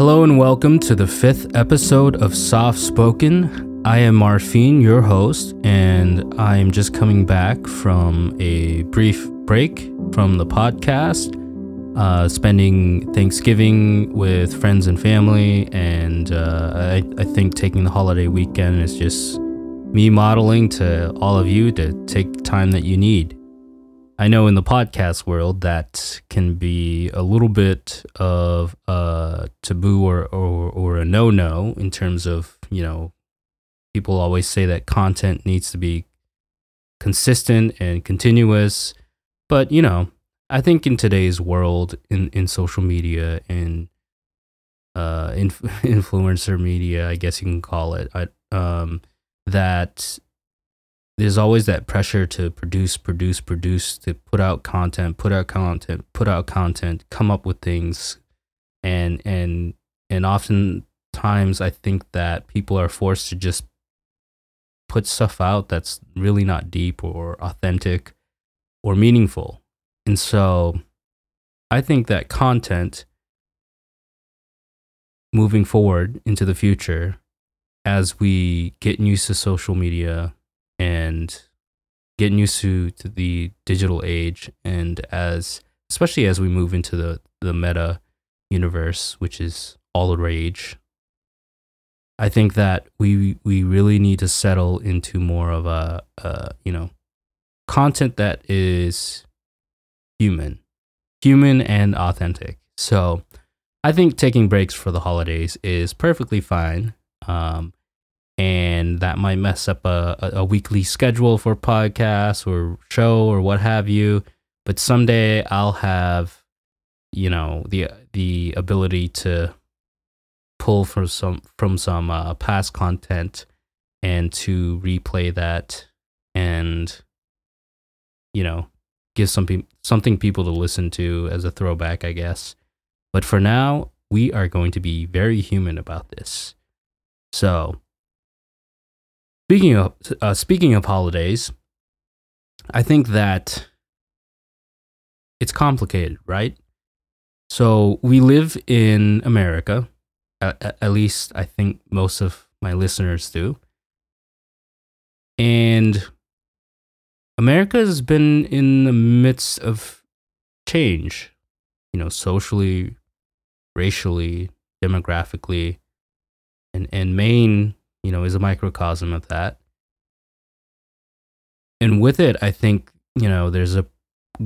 Hello and welcome to the fifth episode of Soft Spoken. I am Marfine, your host, and I am just coming back from a brief break from the podcast, uh, spending Thanksgiving with friends and family, and uh, I, I think taking the holiday weekend is just me modeling to all of you to take time that you need. I know in the podcast world that can be a little bit of a taboo or, or, or a no no in terms of, you know, people always say that content needs to be consistent and continuous. But, you know, I think in today's world, in, in social media and uh, inf- influencer media, I guess you can call it, I, um, that there's always that pressure to produce, produce, produce, to put out content, put out content, put out content, come up with things, and and and oftentimes I think that people are forced to just put stuff out that's really not deep or authentic or meaningful, and so I think that content moving forward into the future as we get used to social media and getting used to, to the digital age and as especially as we move into the, the meta universe which is all the rage i think that we we really need to settle into more of a, you know content that is human human and authentic. So i think taking breaks for the holidays is perfectly fine. Um, and that might mess up a, a, weekly schedule for podcasts or show or what have you. But someday I'll have, you know, the the ability to pull from some from some uh, past content and to replay that and you know give some something something people to listen to as a throwback, I guess. But for now, we are going to be very human about this. So Speaking of uh, speaking of holidays, I think that it's complicated, right? So we live in America. At, at least I think most of my listeners do. And America has been in the midst of change, you know, socially, racially, demographically, and and Maine you know, is a microcosm of that. And with it, I think, you know, there's a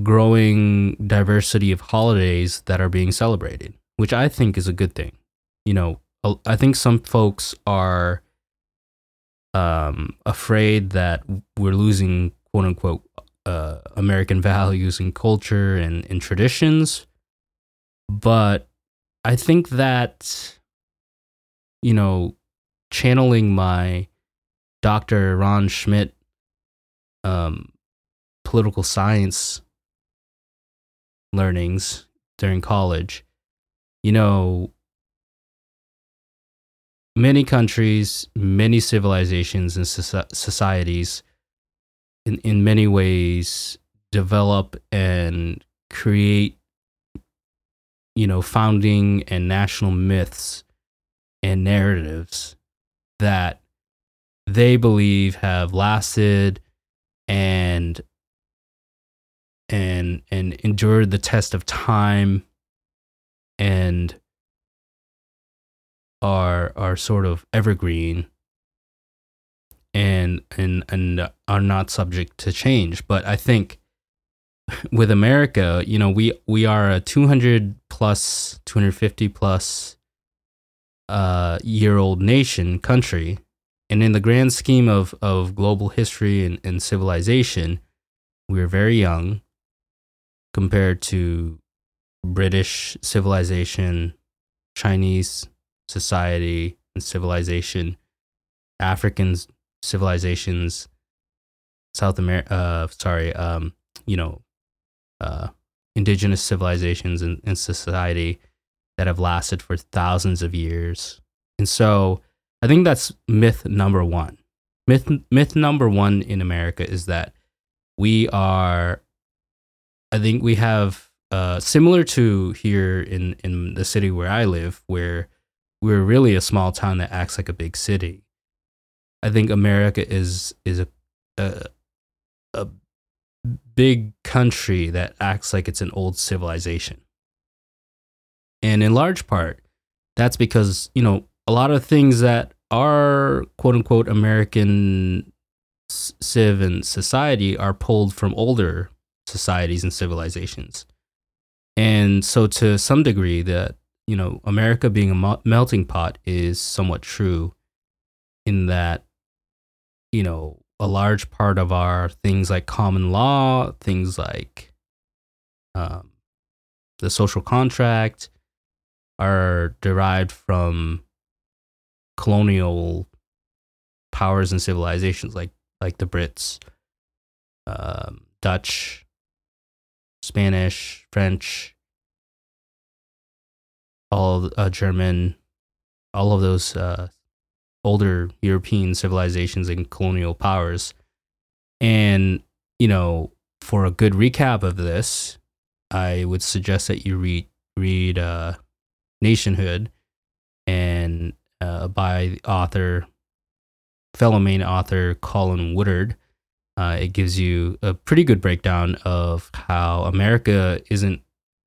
growing diversity of holidays that are being celebrated, which I think is a good thing. You know, I think some folks are um, afraid that we're losing quote unquote uh, American values and culture and, and traditions. But I think that, you know, channeling my Dr. Ron Schmidt um, political science learnings during college, you know, many countries, many civilizations and societies, in, in many ways, develop and create, you know, founding and national myths and narratives that they believe have lasted and and and endured the test of time and are are sort of evergreen and and and are not subject to change. But i think with america you know we we are a 200 plus 250 plus uh, year old nation, country. And in the grand scheme of, of global history and, and civilization, we're very young compared to British civilization, Chinese society and civilization, African civilizations, South America, uh, sorry, um, you know, uh, indigenous civilizations and, and society that have lasted for thousands of years. And so I think that's myth number one. Myth, myth number one in America is that we are, I think we have, uh, similar to here in, in the city where I live, where we're really a small town that acts like a big city. I think America is is a a, a big country that acts like it's an old civilization. And in large part, that's because, you know, a lot of things that are quote unquote American civ and society are pulled from older societies and civilizations. And so to some degree that, you know, America being a melting pot is somewhat true in that, you know, a large part of our things like common law, things like um, the social contract are derived from colonial powers and civilizations like like the Brits, um, Dutch, Spanish, French, all uh, German, all of those uh, older European civilizations and colonial powers. And, you know, for a good recap of this, I would suggest that you read read uh, Nationhood and uh, by author, fellow Maine author Colin Woodard. Uh, it gives you a pretty good breakdown of how America isn't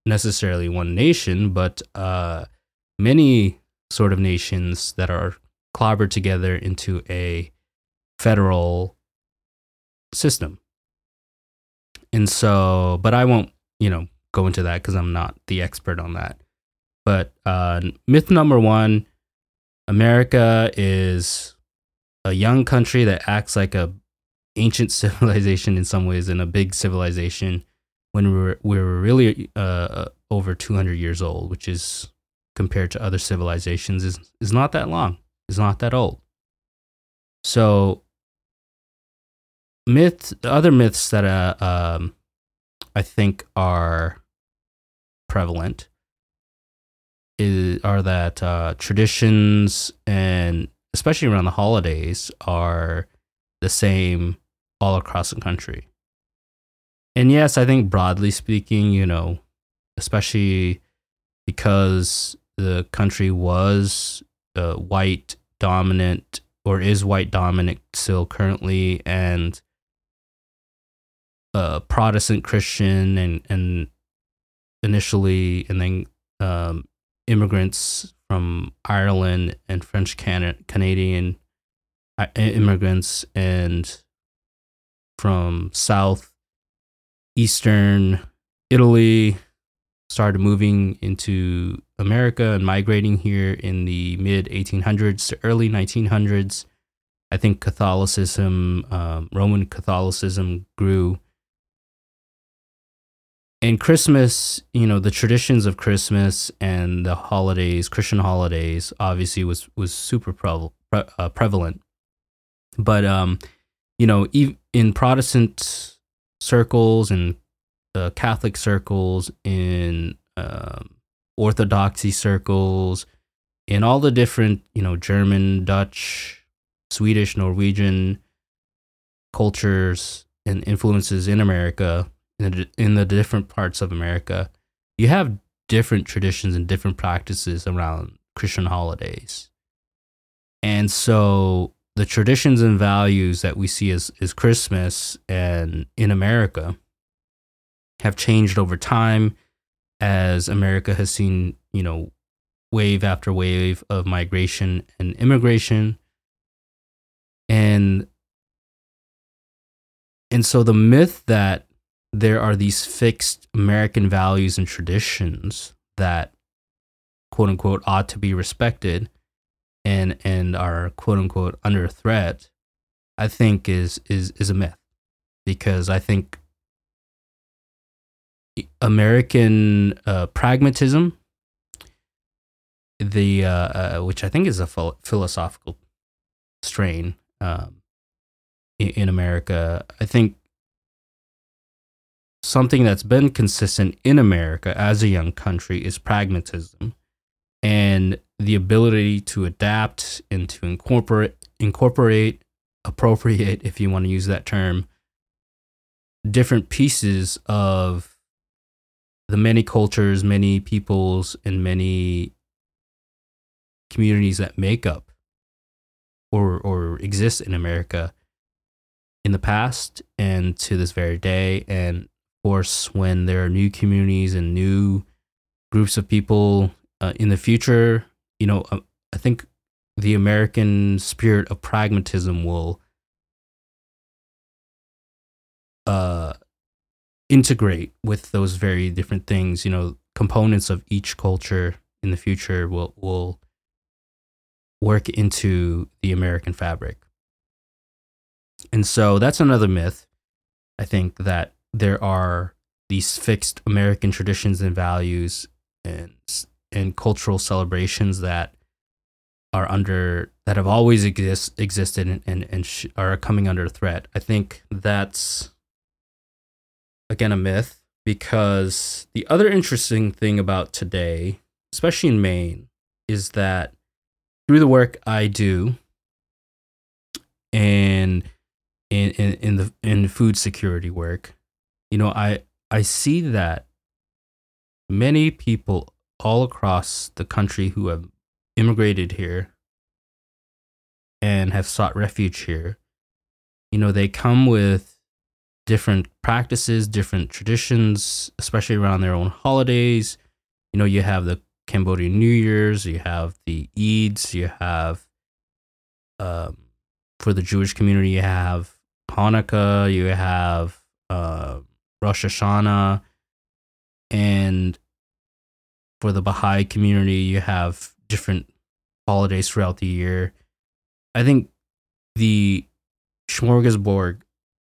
necessarily one nation, but uh, many sort of nations that are clobbered together into a federal system. And so, but I won't, you know, go into that because I'm not the expert on that. But uh, myth number one America is a young country that acts like a ancient civilization in some ways and a big civilization when we're, we're really uh, over 200 years old, which is compared to other civilizations is, is not that long is not that old. So, myths, other myths that uh, um, I think are prevalent is, are that uh, traditions and especially around the holidays are the same all across the country. And yes, I think broadly speaking, you know, especially because the country was uh, white dominant or is white dominant still currently and uh, Protestant Christian and and initially and then um, immigrants from Ireland and French Can- Canadian uh, immigrants and from South Eastern Italy started moving into America and migrating here in the mid 1800s to early 1900s. I think Catholicism, um, Roman Catholicism grew. And Christmas, you know, the traditions of Christmas and the holidays, Christian holidays, obviously was was super pre- uh, prevalent. But um, you know, in Protestant circles and uh, Catholic circles, in um, Orthodoxy circles, in all the different, you know, German, Dutch, Swedish, Norwegian cultures and influences in America, in the, different parts of America, you have different traditions and different practices around Christian holidays. And so the traditions and values that we see as, as Christmas and in America have changed over time as America has seen, you know, wave after wave of migration and immigration. And and so the myth that there are these fixed American values and traditions that quote unquote ought to be respected and and are quote unquote under threat, I think is is is a myth. Because I think American uh, pragmatism, the uh, uh, which I think is a ph- philosophical strain um, in, in America. I think something that's been consistent in America as a young country is pragmatism and the ability to adapt and to incorporate incorporate appropriate if you want to use that term different pieces of the many cultures, many peoples, and many communities that make up or or exist in America in the past and to this very day. And course, when there are new communities and new groups of people uh, in the future, you know, uh, I think the American spirit of pragmatism will uh, integrate with those very different things. You know, components of each culture in the future will will work into the American fabric. And so that's another myth. I think that there are these fixed American traditions and values and and cultural celebrations that are under that have always exist existed and and, and sh- are coming under threat. I think that's again a myth because the other interesting thing about today, especially in Maine, is that through the work I do and in, in, in the in food security work, you know, I I see that many people all across the country who have immigrated here and have sought refuge here, you know, they come with different practices, different traditions, especially around their own holidays. You know, you have the Cambodian New Year's, you have the Eids, you have, um, for the Jewish community, you have Hanukkah, you have uh, Rosh Hashanah, and for the Baha'i community, you have different holidays throughout the year. I think the smorgasbord,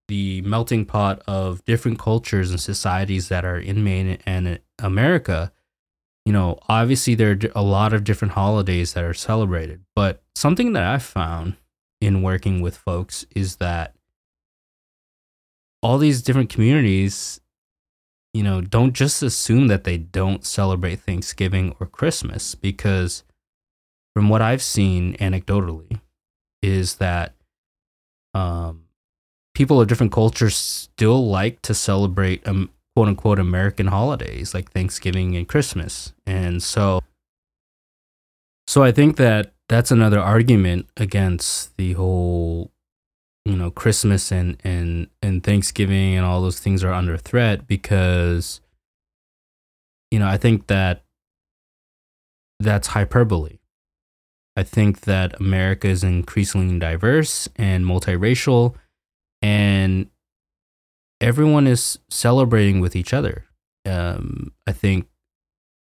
the melting pot of different cultures and societies that are in Maine and America, you know, obviously there are a lot of different holidays that are celebrated. But something that I found in working with folks is that all these different communities you know, don't just assume that they don't celebrate Thanksgiving or Christmas because from what I've seen anecdotally is that um, people of different cultures still like to celebrate um, quote unquote American holidays like Thanksgiving and Christmas. And so so I think that that's another argument against the whole you know Christmas and and and Thanksgiving and all those things are under threat because you know I think that that's hyperbole. I think that America is increasingly diverse and multiracial and everyone is celebrating with each other. Um, I think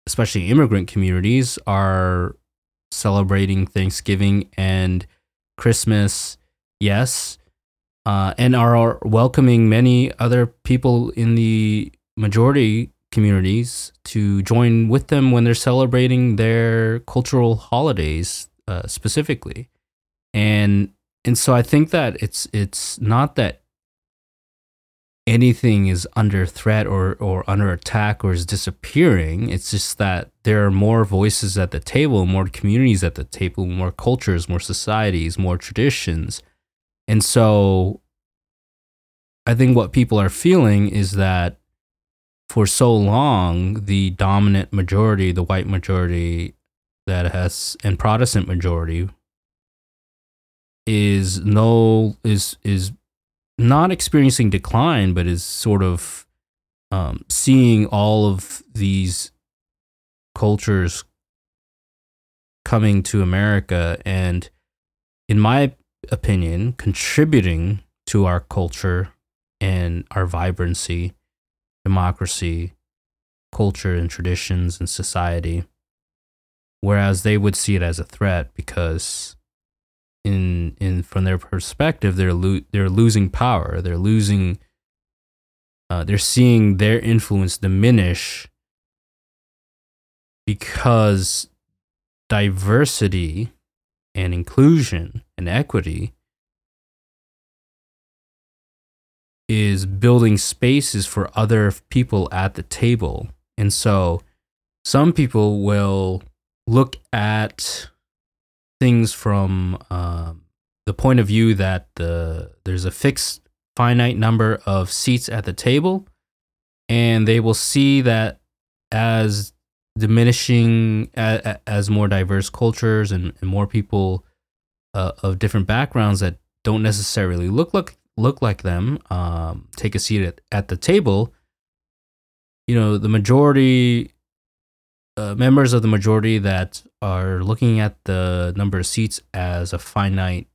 especially immigrant communities are celebrating Thanksgiving and Christmas yes, uh, and are welcoming many other people in the majority communities to join with them when they're celebrating their cultural holidays uh, specifically. And and so I think that it's it's not that anything is under threat or, or under attack or is disappearing. It's just that there are more voices at the table, more communities at the table, more cultures, more societies, more traditions and so I think what people are feeling is that for so long, the dominant majority, the white majority that has, and Protestant majority, is no is is not experiencing decline, but is sort of um, seeing all of these cultures coming to America, and in my opinion, contributing to our culture and our vibrancy, democracy, culture, and traditions and society. Whereas they would see it as a threat because, in in from their perspective, they're lo- they're losing power. They're losing. Uh, they're seeing their influence diminish because diversity and inclusion and equity is building spaces for other people at the table. And so some people will look at things from um, the point of view that the there's a fixed finite number of seats at the table and they will see that as diminishing a, a, as more diverse cultures and, and more people uh, of different backgrounds that don't necessarily look like look like them um, take a seat at, at the table. You know, the majority uh, members of the majority that are looking at the number of seats as a finite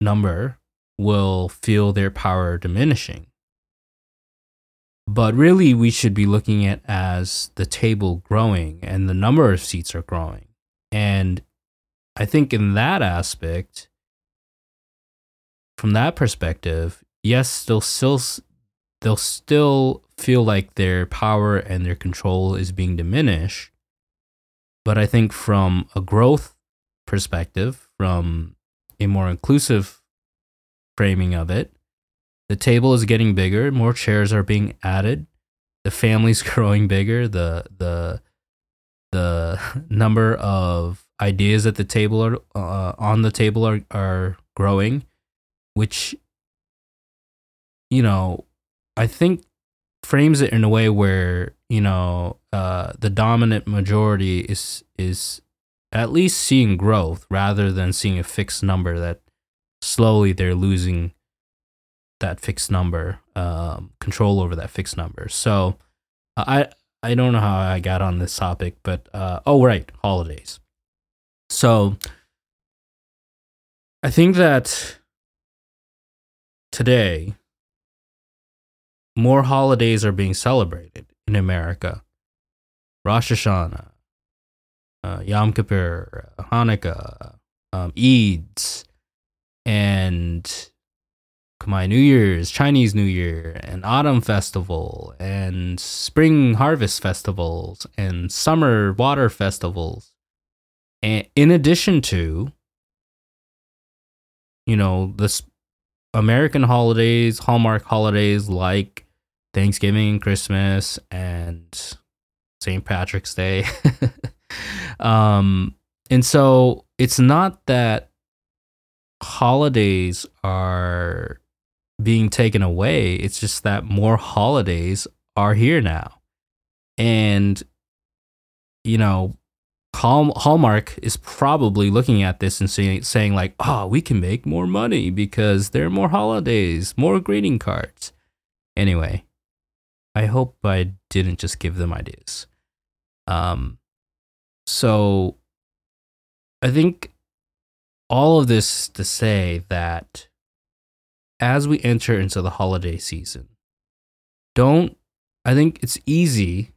number will feel their power diminishing. But really, we should be looking at as the table growing and the number of seats are growing. And I think in that aspect, from that perspective, yes, they'll still they'll still feel like their power and their control is being diminished. But I think from a growth perspective, from a more inclusive framing of it, the table is getting bigger, more chairs are being added, the family's growing bigger, the the the number of ideas at the table are uh, on the table are are growing, which you know, I think frames it in a way where you know uh, the dominant majority is is at least seeing growth rather than seeing a fixed number that slowly they're losing that fixed number um, control over that fixed number. So i i don't know how i got on this topic but uh, oh right holidays so i think that today more holidays are being celebrated in America. Rosh Hashanah, uh, Yom Kippur, Hanukkah, um, Eids, and Khmer New Year's, Chinese New Year, and Autumn Festival, and Spring Harvest Festivals, and Summer Water Festivals. And in addition to, you know, this American holidays, Hallmark holidays like Thanksgiving, Christmas, and St. Patrick's Day. um, and so it's not that holidays are being taken away, it's just that more holidays are here now. And, you know, Hall- Hallmark is probably looking at this and saying, saying like, oh, we can make more money because there are more holidays, more greeting cards. Anyway, I hope I didn't just give them ideas. Um, so I think all of this to say that as we enter into the holiday season, don't, I think it's easy,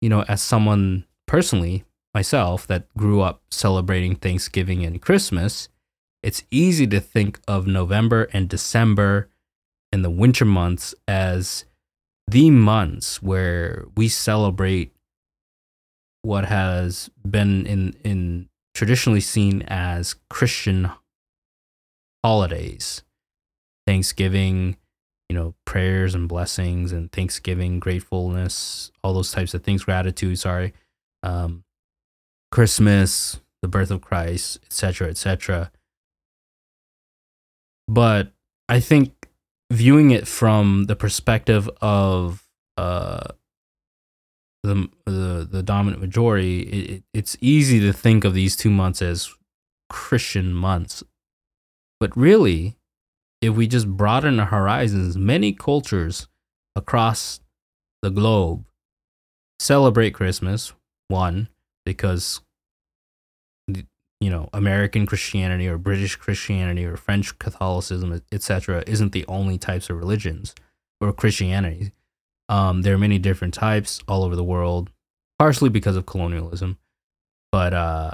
you know, as someone personally, myself, that grew up celebrating Thanksgiving and Christmas, it's easy to think of November and December and the winter months as the months where we celebrate what has been in in traditionally seen as Christian holidays. Thanksgiving, you know, prayers and blessings and thanksgiving, gratefulness, all those types of things, gratitude, sorry. Um, Christmas, the birth of Christ, etc., etc. But I think viewing it from the perspective of uh, the the the dominant majority, it, it's easy to think of these two months as Christian months, but really, if we just broaden our horizons, many cultures across the globe celebrate Christmas. One, because you know American Christianity or British Christianity or French Catholicism, etc., isn't the only types of religions or Christianity. Um, there are many different types all over the world, partially because of colonialism, but uh,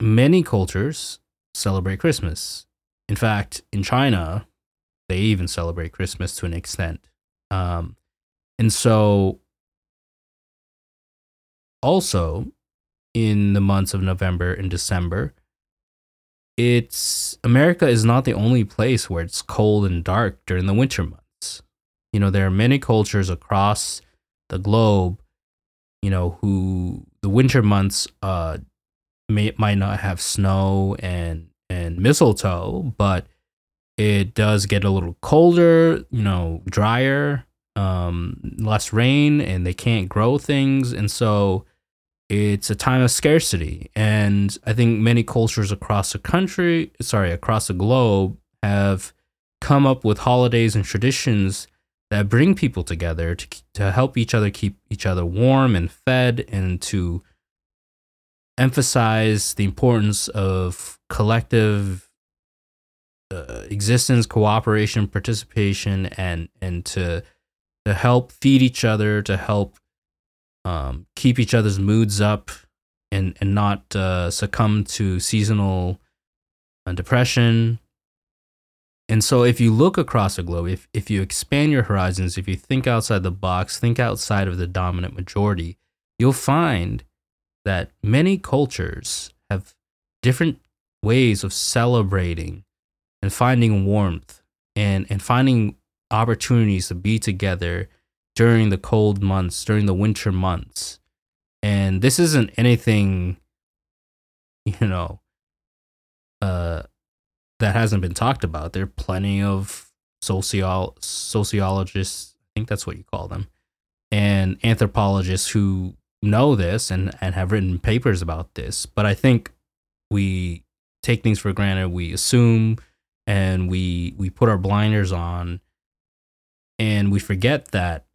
many cultures celebrate Christmas. In fact, in China, they even celebrate Christmas to an extent. Um, and so, also, in the months of November and December. It's America is not the only place where it's cold and dark during the winter months. You know, there are many cultures across the globe, you know, who the winter months uh may might not have snow and and mistletoe, but it does get a little colder, you know, drier. um, less rain and they can't grow things. And so it's a time of scarcity. And I think many cultures across the country, sorry, across the globe, have come up with holidays and traditions that bring people together to, to help each other keep each other warm and fed and to emphasize the importance of collective uh, existence, cooperation, participation, and and to to help feed each other, to help um, keep each other's moods up, and and not uh, succumb to seasonal uh, depression. And so, if you look across the globe, if if you expand your horizons, if you think outside the box, think outside of the dominant majority, you'll find that many cultures have different ways of celebrating and finding warmth and and finding opportunities to be together during the cold months, during the winter months. And this isn't anything, you know, uh, that hasn't been talked about. There are plenty of social sociologists, I think that's what you call them, and anthropologists who know this and, and have written papers about this. But I think we take things for granted. We assume and we we put our blinders on and we forget that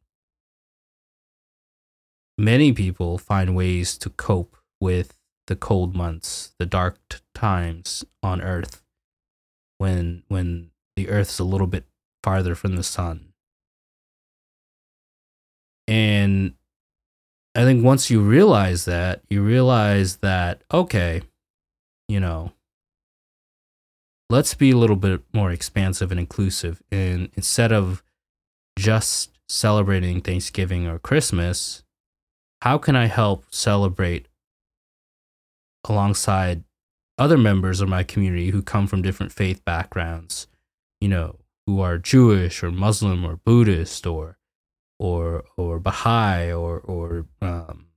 many people find ways to cope with the cold months, the dark t- times on Earth when when the Earth's a little bit farther from the sun. And I think once you realize that, you realize that okay, you know, let's be a little bit more expansive and inclusive and instead of just celebrating Thanksgiving or Christmas, how can I help celebrate alongside other members of my community who come from different faith backgrounds, you know, who are Jewish or Muslim or Buddhist or or or Baha'i or or um,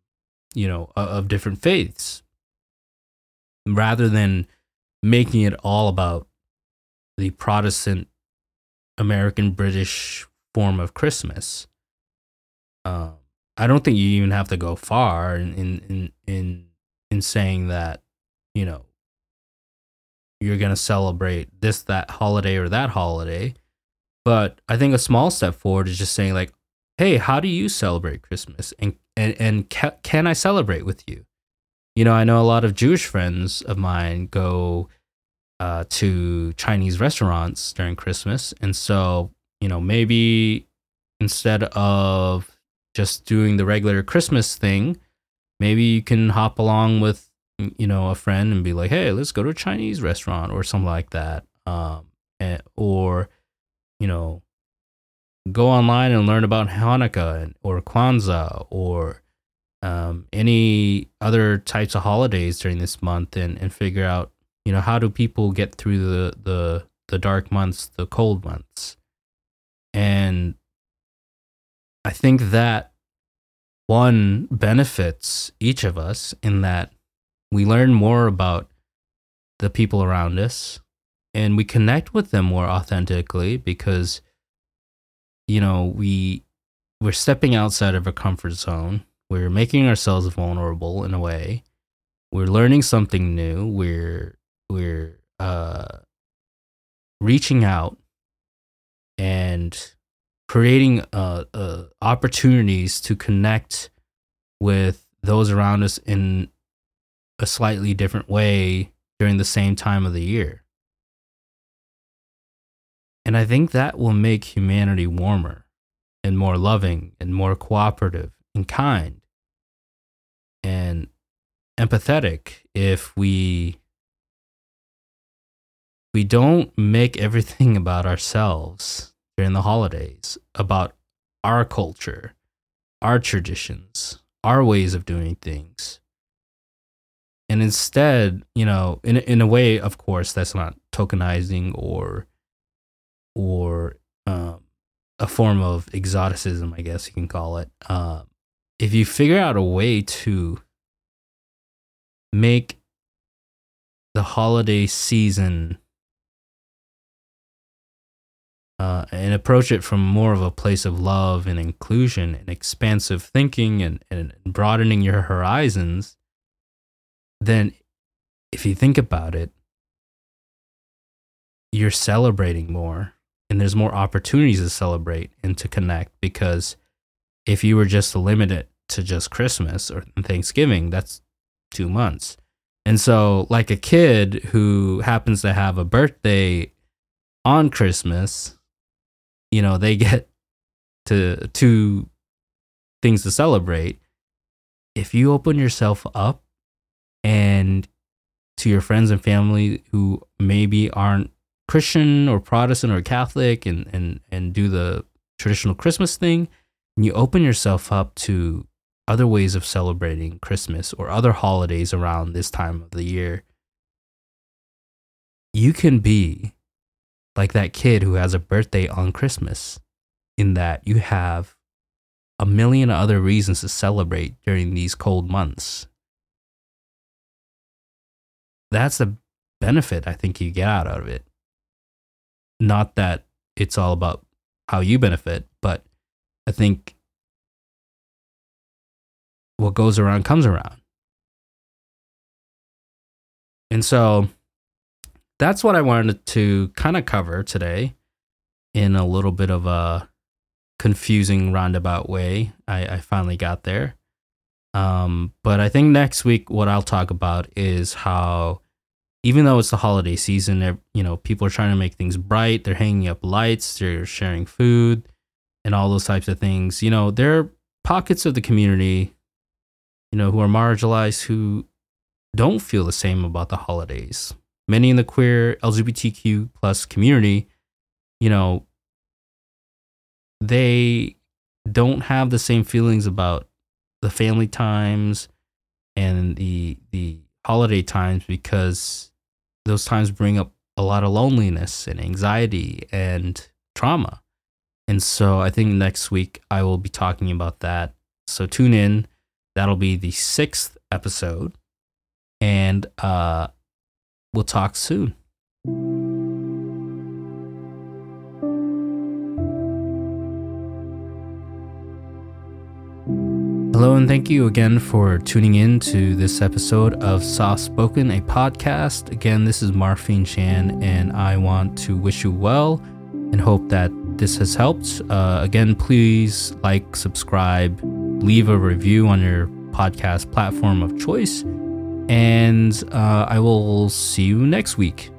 you know of different faiths, rather than making it all about the Protestant American British form of Christmas. Um, I don't think you even have to go far in in in in saying that you know you're gonna celebrate this that holiday or that holiday. But I think a small step forward is just saying like, hey, how do you celebrate Christmas? And and and ca- can I celebrate with you? You know, I know a lot of Jewish friends of mine go uh, to Chinese restaurants during Christmas, and so you know, maybe instead of just doing the regular Christmas thing, maybe you can hop along with, you know, a friend and be like, hey, let's go to a Chinese restaurant or something like that. Um, and, or, you know, go online and learn about Hanukkah or Kwanzaa or um, any other types of holidays during this month and, and figure out, you know, how do people get through the, the, the dark months, the cold months. And I think that one benefits each of us in that we learn more about the people around us and we connect with them more authentically because you know we we're stepping outside of our comfort zone. We're making ourselves vulnerable in a way. We're learning something new. We're we're uh reaching out and creating uh, uh, opportunities to connect with those around us in a slightly different way during the same time of the year. And I think that will make humanity warmer and more loving and more cooperative and kind and empathetic if we we don't make everything about ourselves during the holidays, about our culture, our traditions, our ways of doing things. And instead, you know, in in a way, of course, that's not tokenizing or or um, a form of exoticism, I guess you can call it. Uh, if you figure out a way to make the holiday season uh, and approach it from more of a place of love and inclusion and expansive thinking and, and broadening your horizons, then if you think about it, you're celebrating more and there's more opportunities to celebrate and to connect because if you were just to limit it to just Christmas or Thanksgiving, that's two months. And so, like a kid who happens to have a birthday on Christmas, you know, they get to two things to celebrate. If you open yourself up and to your friends and family who maybe aren't Christian or Protestant or Catholic and, and, and do the traditional Christmas thing, and you open yourself up to other ways of celebrating Christmas or other holidays around this time of the year, you can be like that kid who has a birthday on Christmas, in that you have a million other reasons to celebrate during these cold months. That's the benefit I think you get out of it. Not that it's all about how you benefit, but I think what goes around comes around. And so that's what I wanted to kind of cover today in a little bit of a confusing roundabout way. I, I finally got there. Um, but I think next week, what I'll talk about is how, even though it's the holiday season, you know, people are trying to make things bright. They're hanging up lights, they're sharing food, and all those types of things. You know, there are pockets of the community you know, who are marginalized, who don't feel the same about the holidays. Many in the queer LGBTQ plus community, you know, they don't have the same feelings about the family times and the the holiday times because those times bring up a lot of loneliness and anxiety and trauma. And so I think next week I will be talking about that. So tune in That'll be the sixth episode. And uh, we'll talk soon. Hello, and thank you again for tuning in to this episode of Soft Spoken, a podcast. Again, this is Marfine Chan, and I want to wish you well and hope that this has helped. Uh, again, please like, subscribe, leave a review on your podcast platform of choice. And uh, I will see you next week.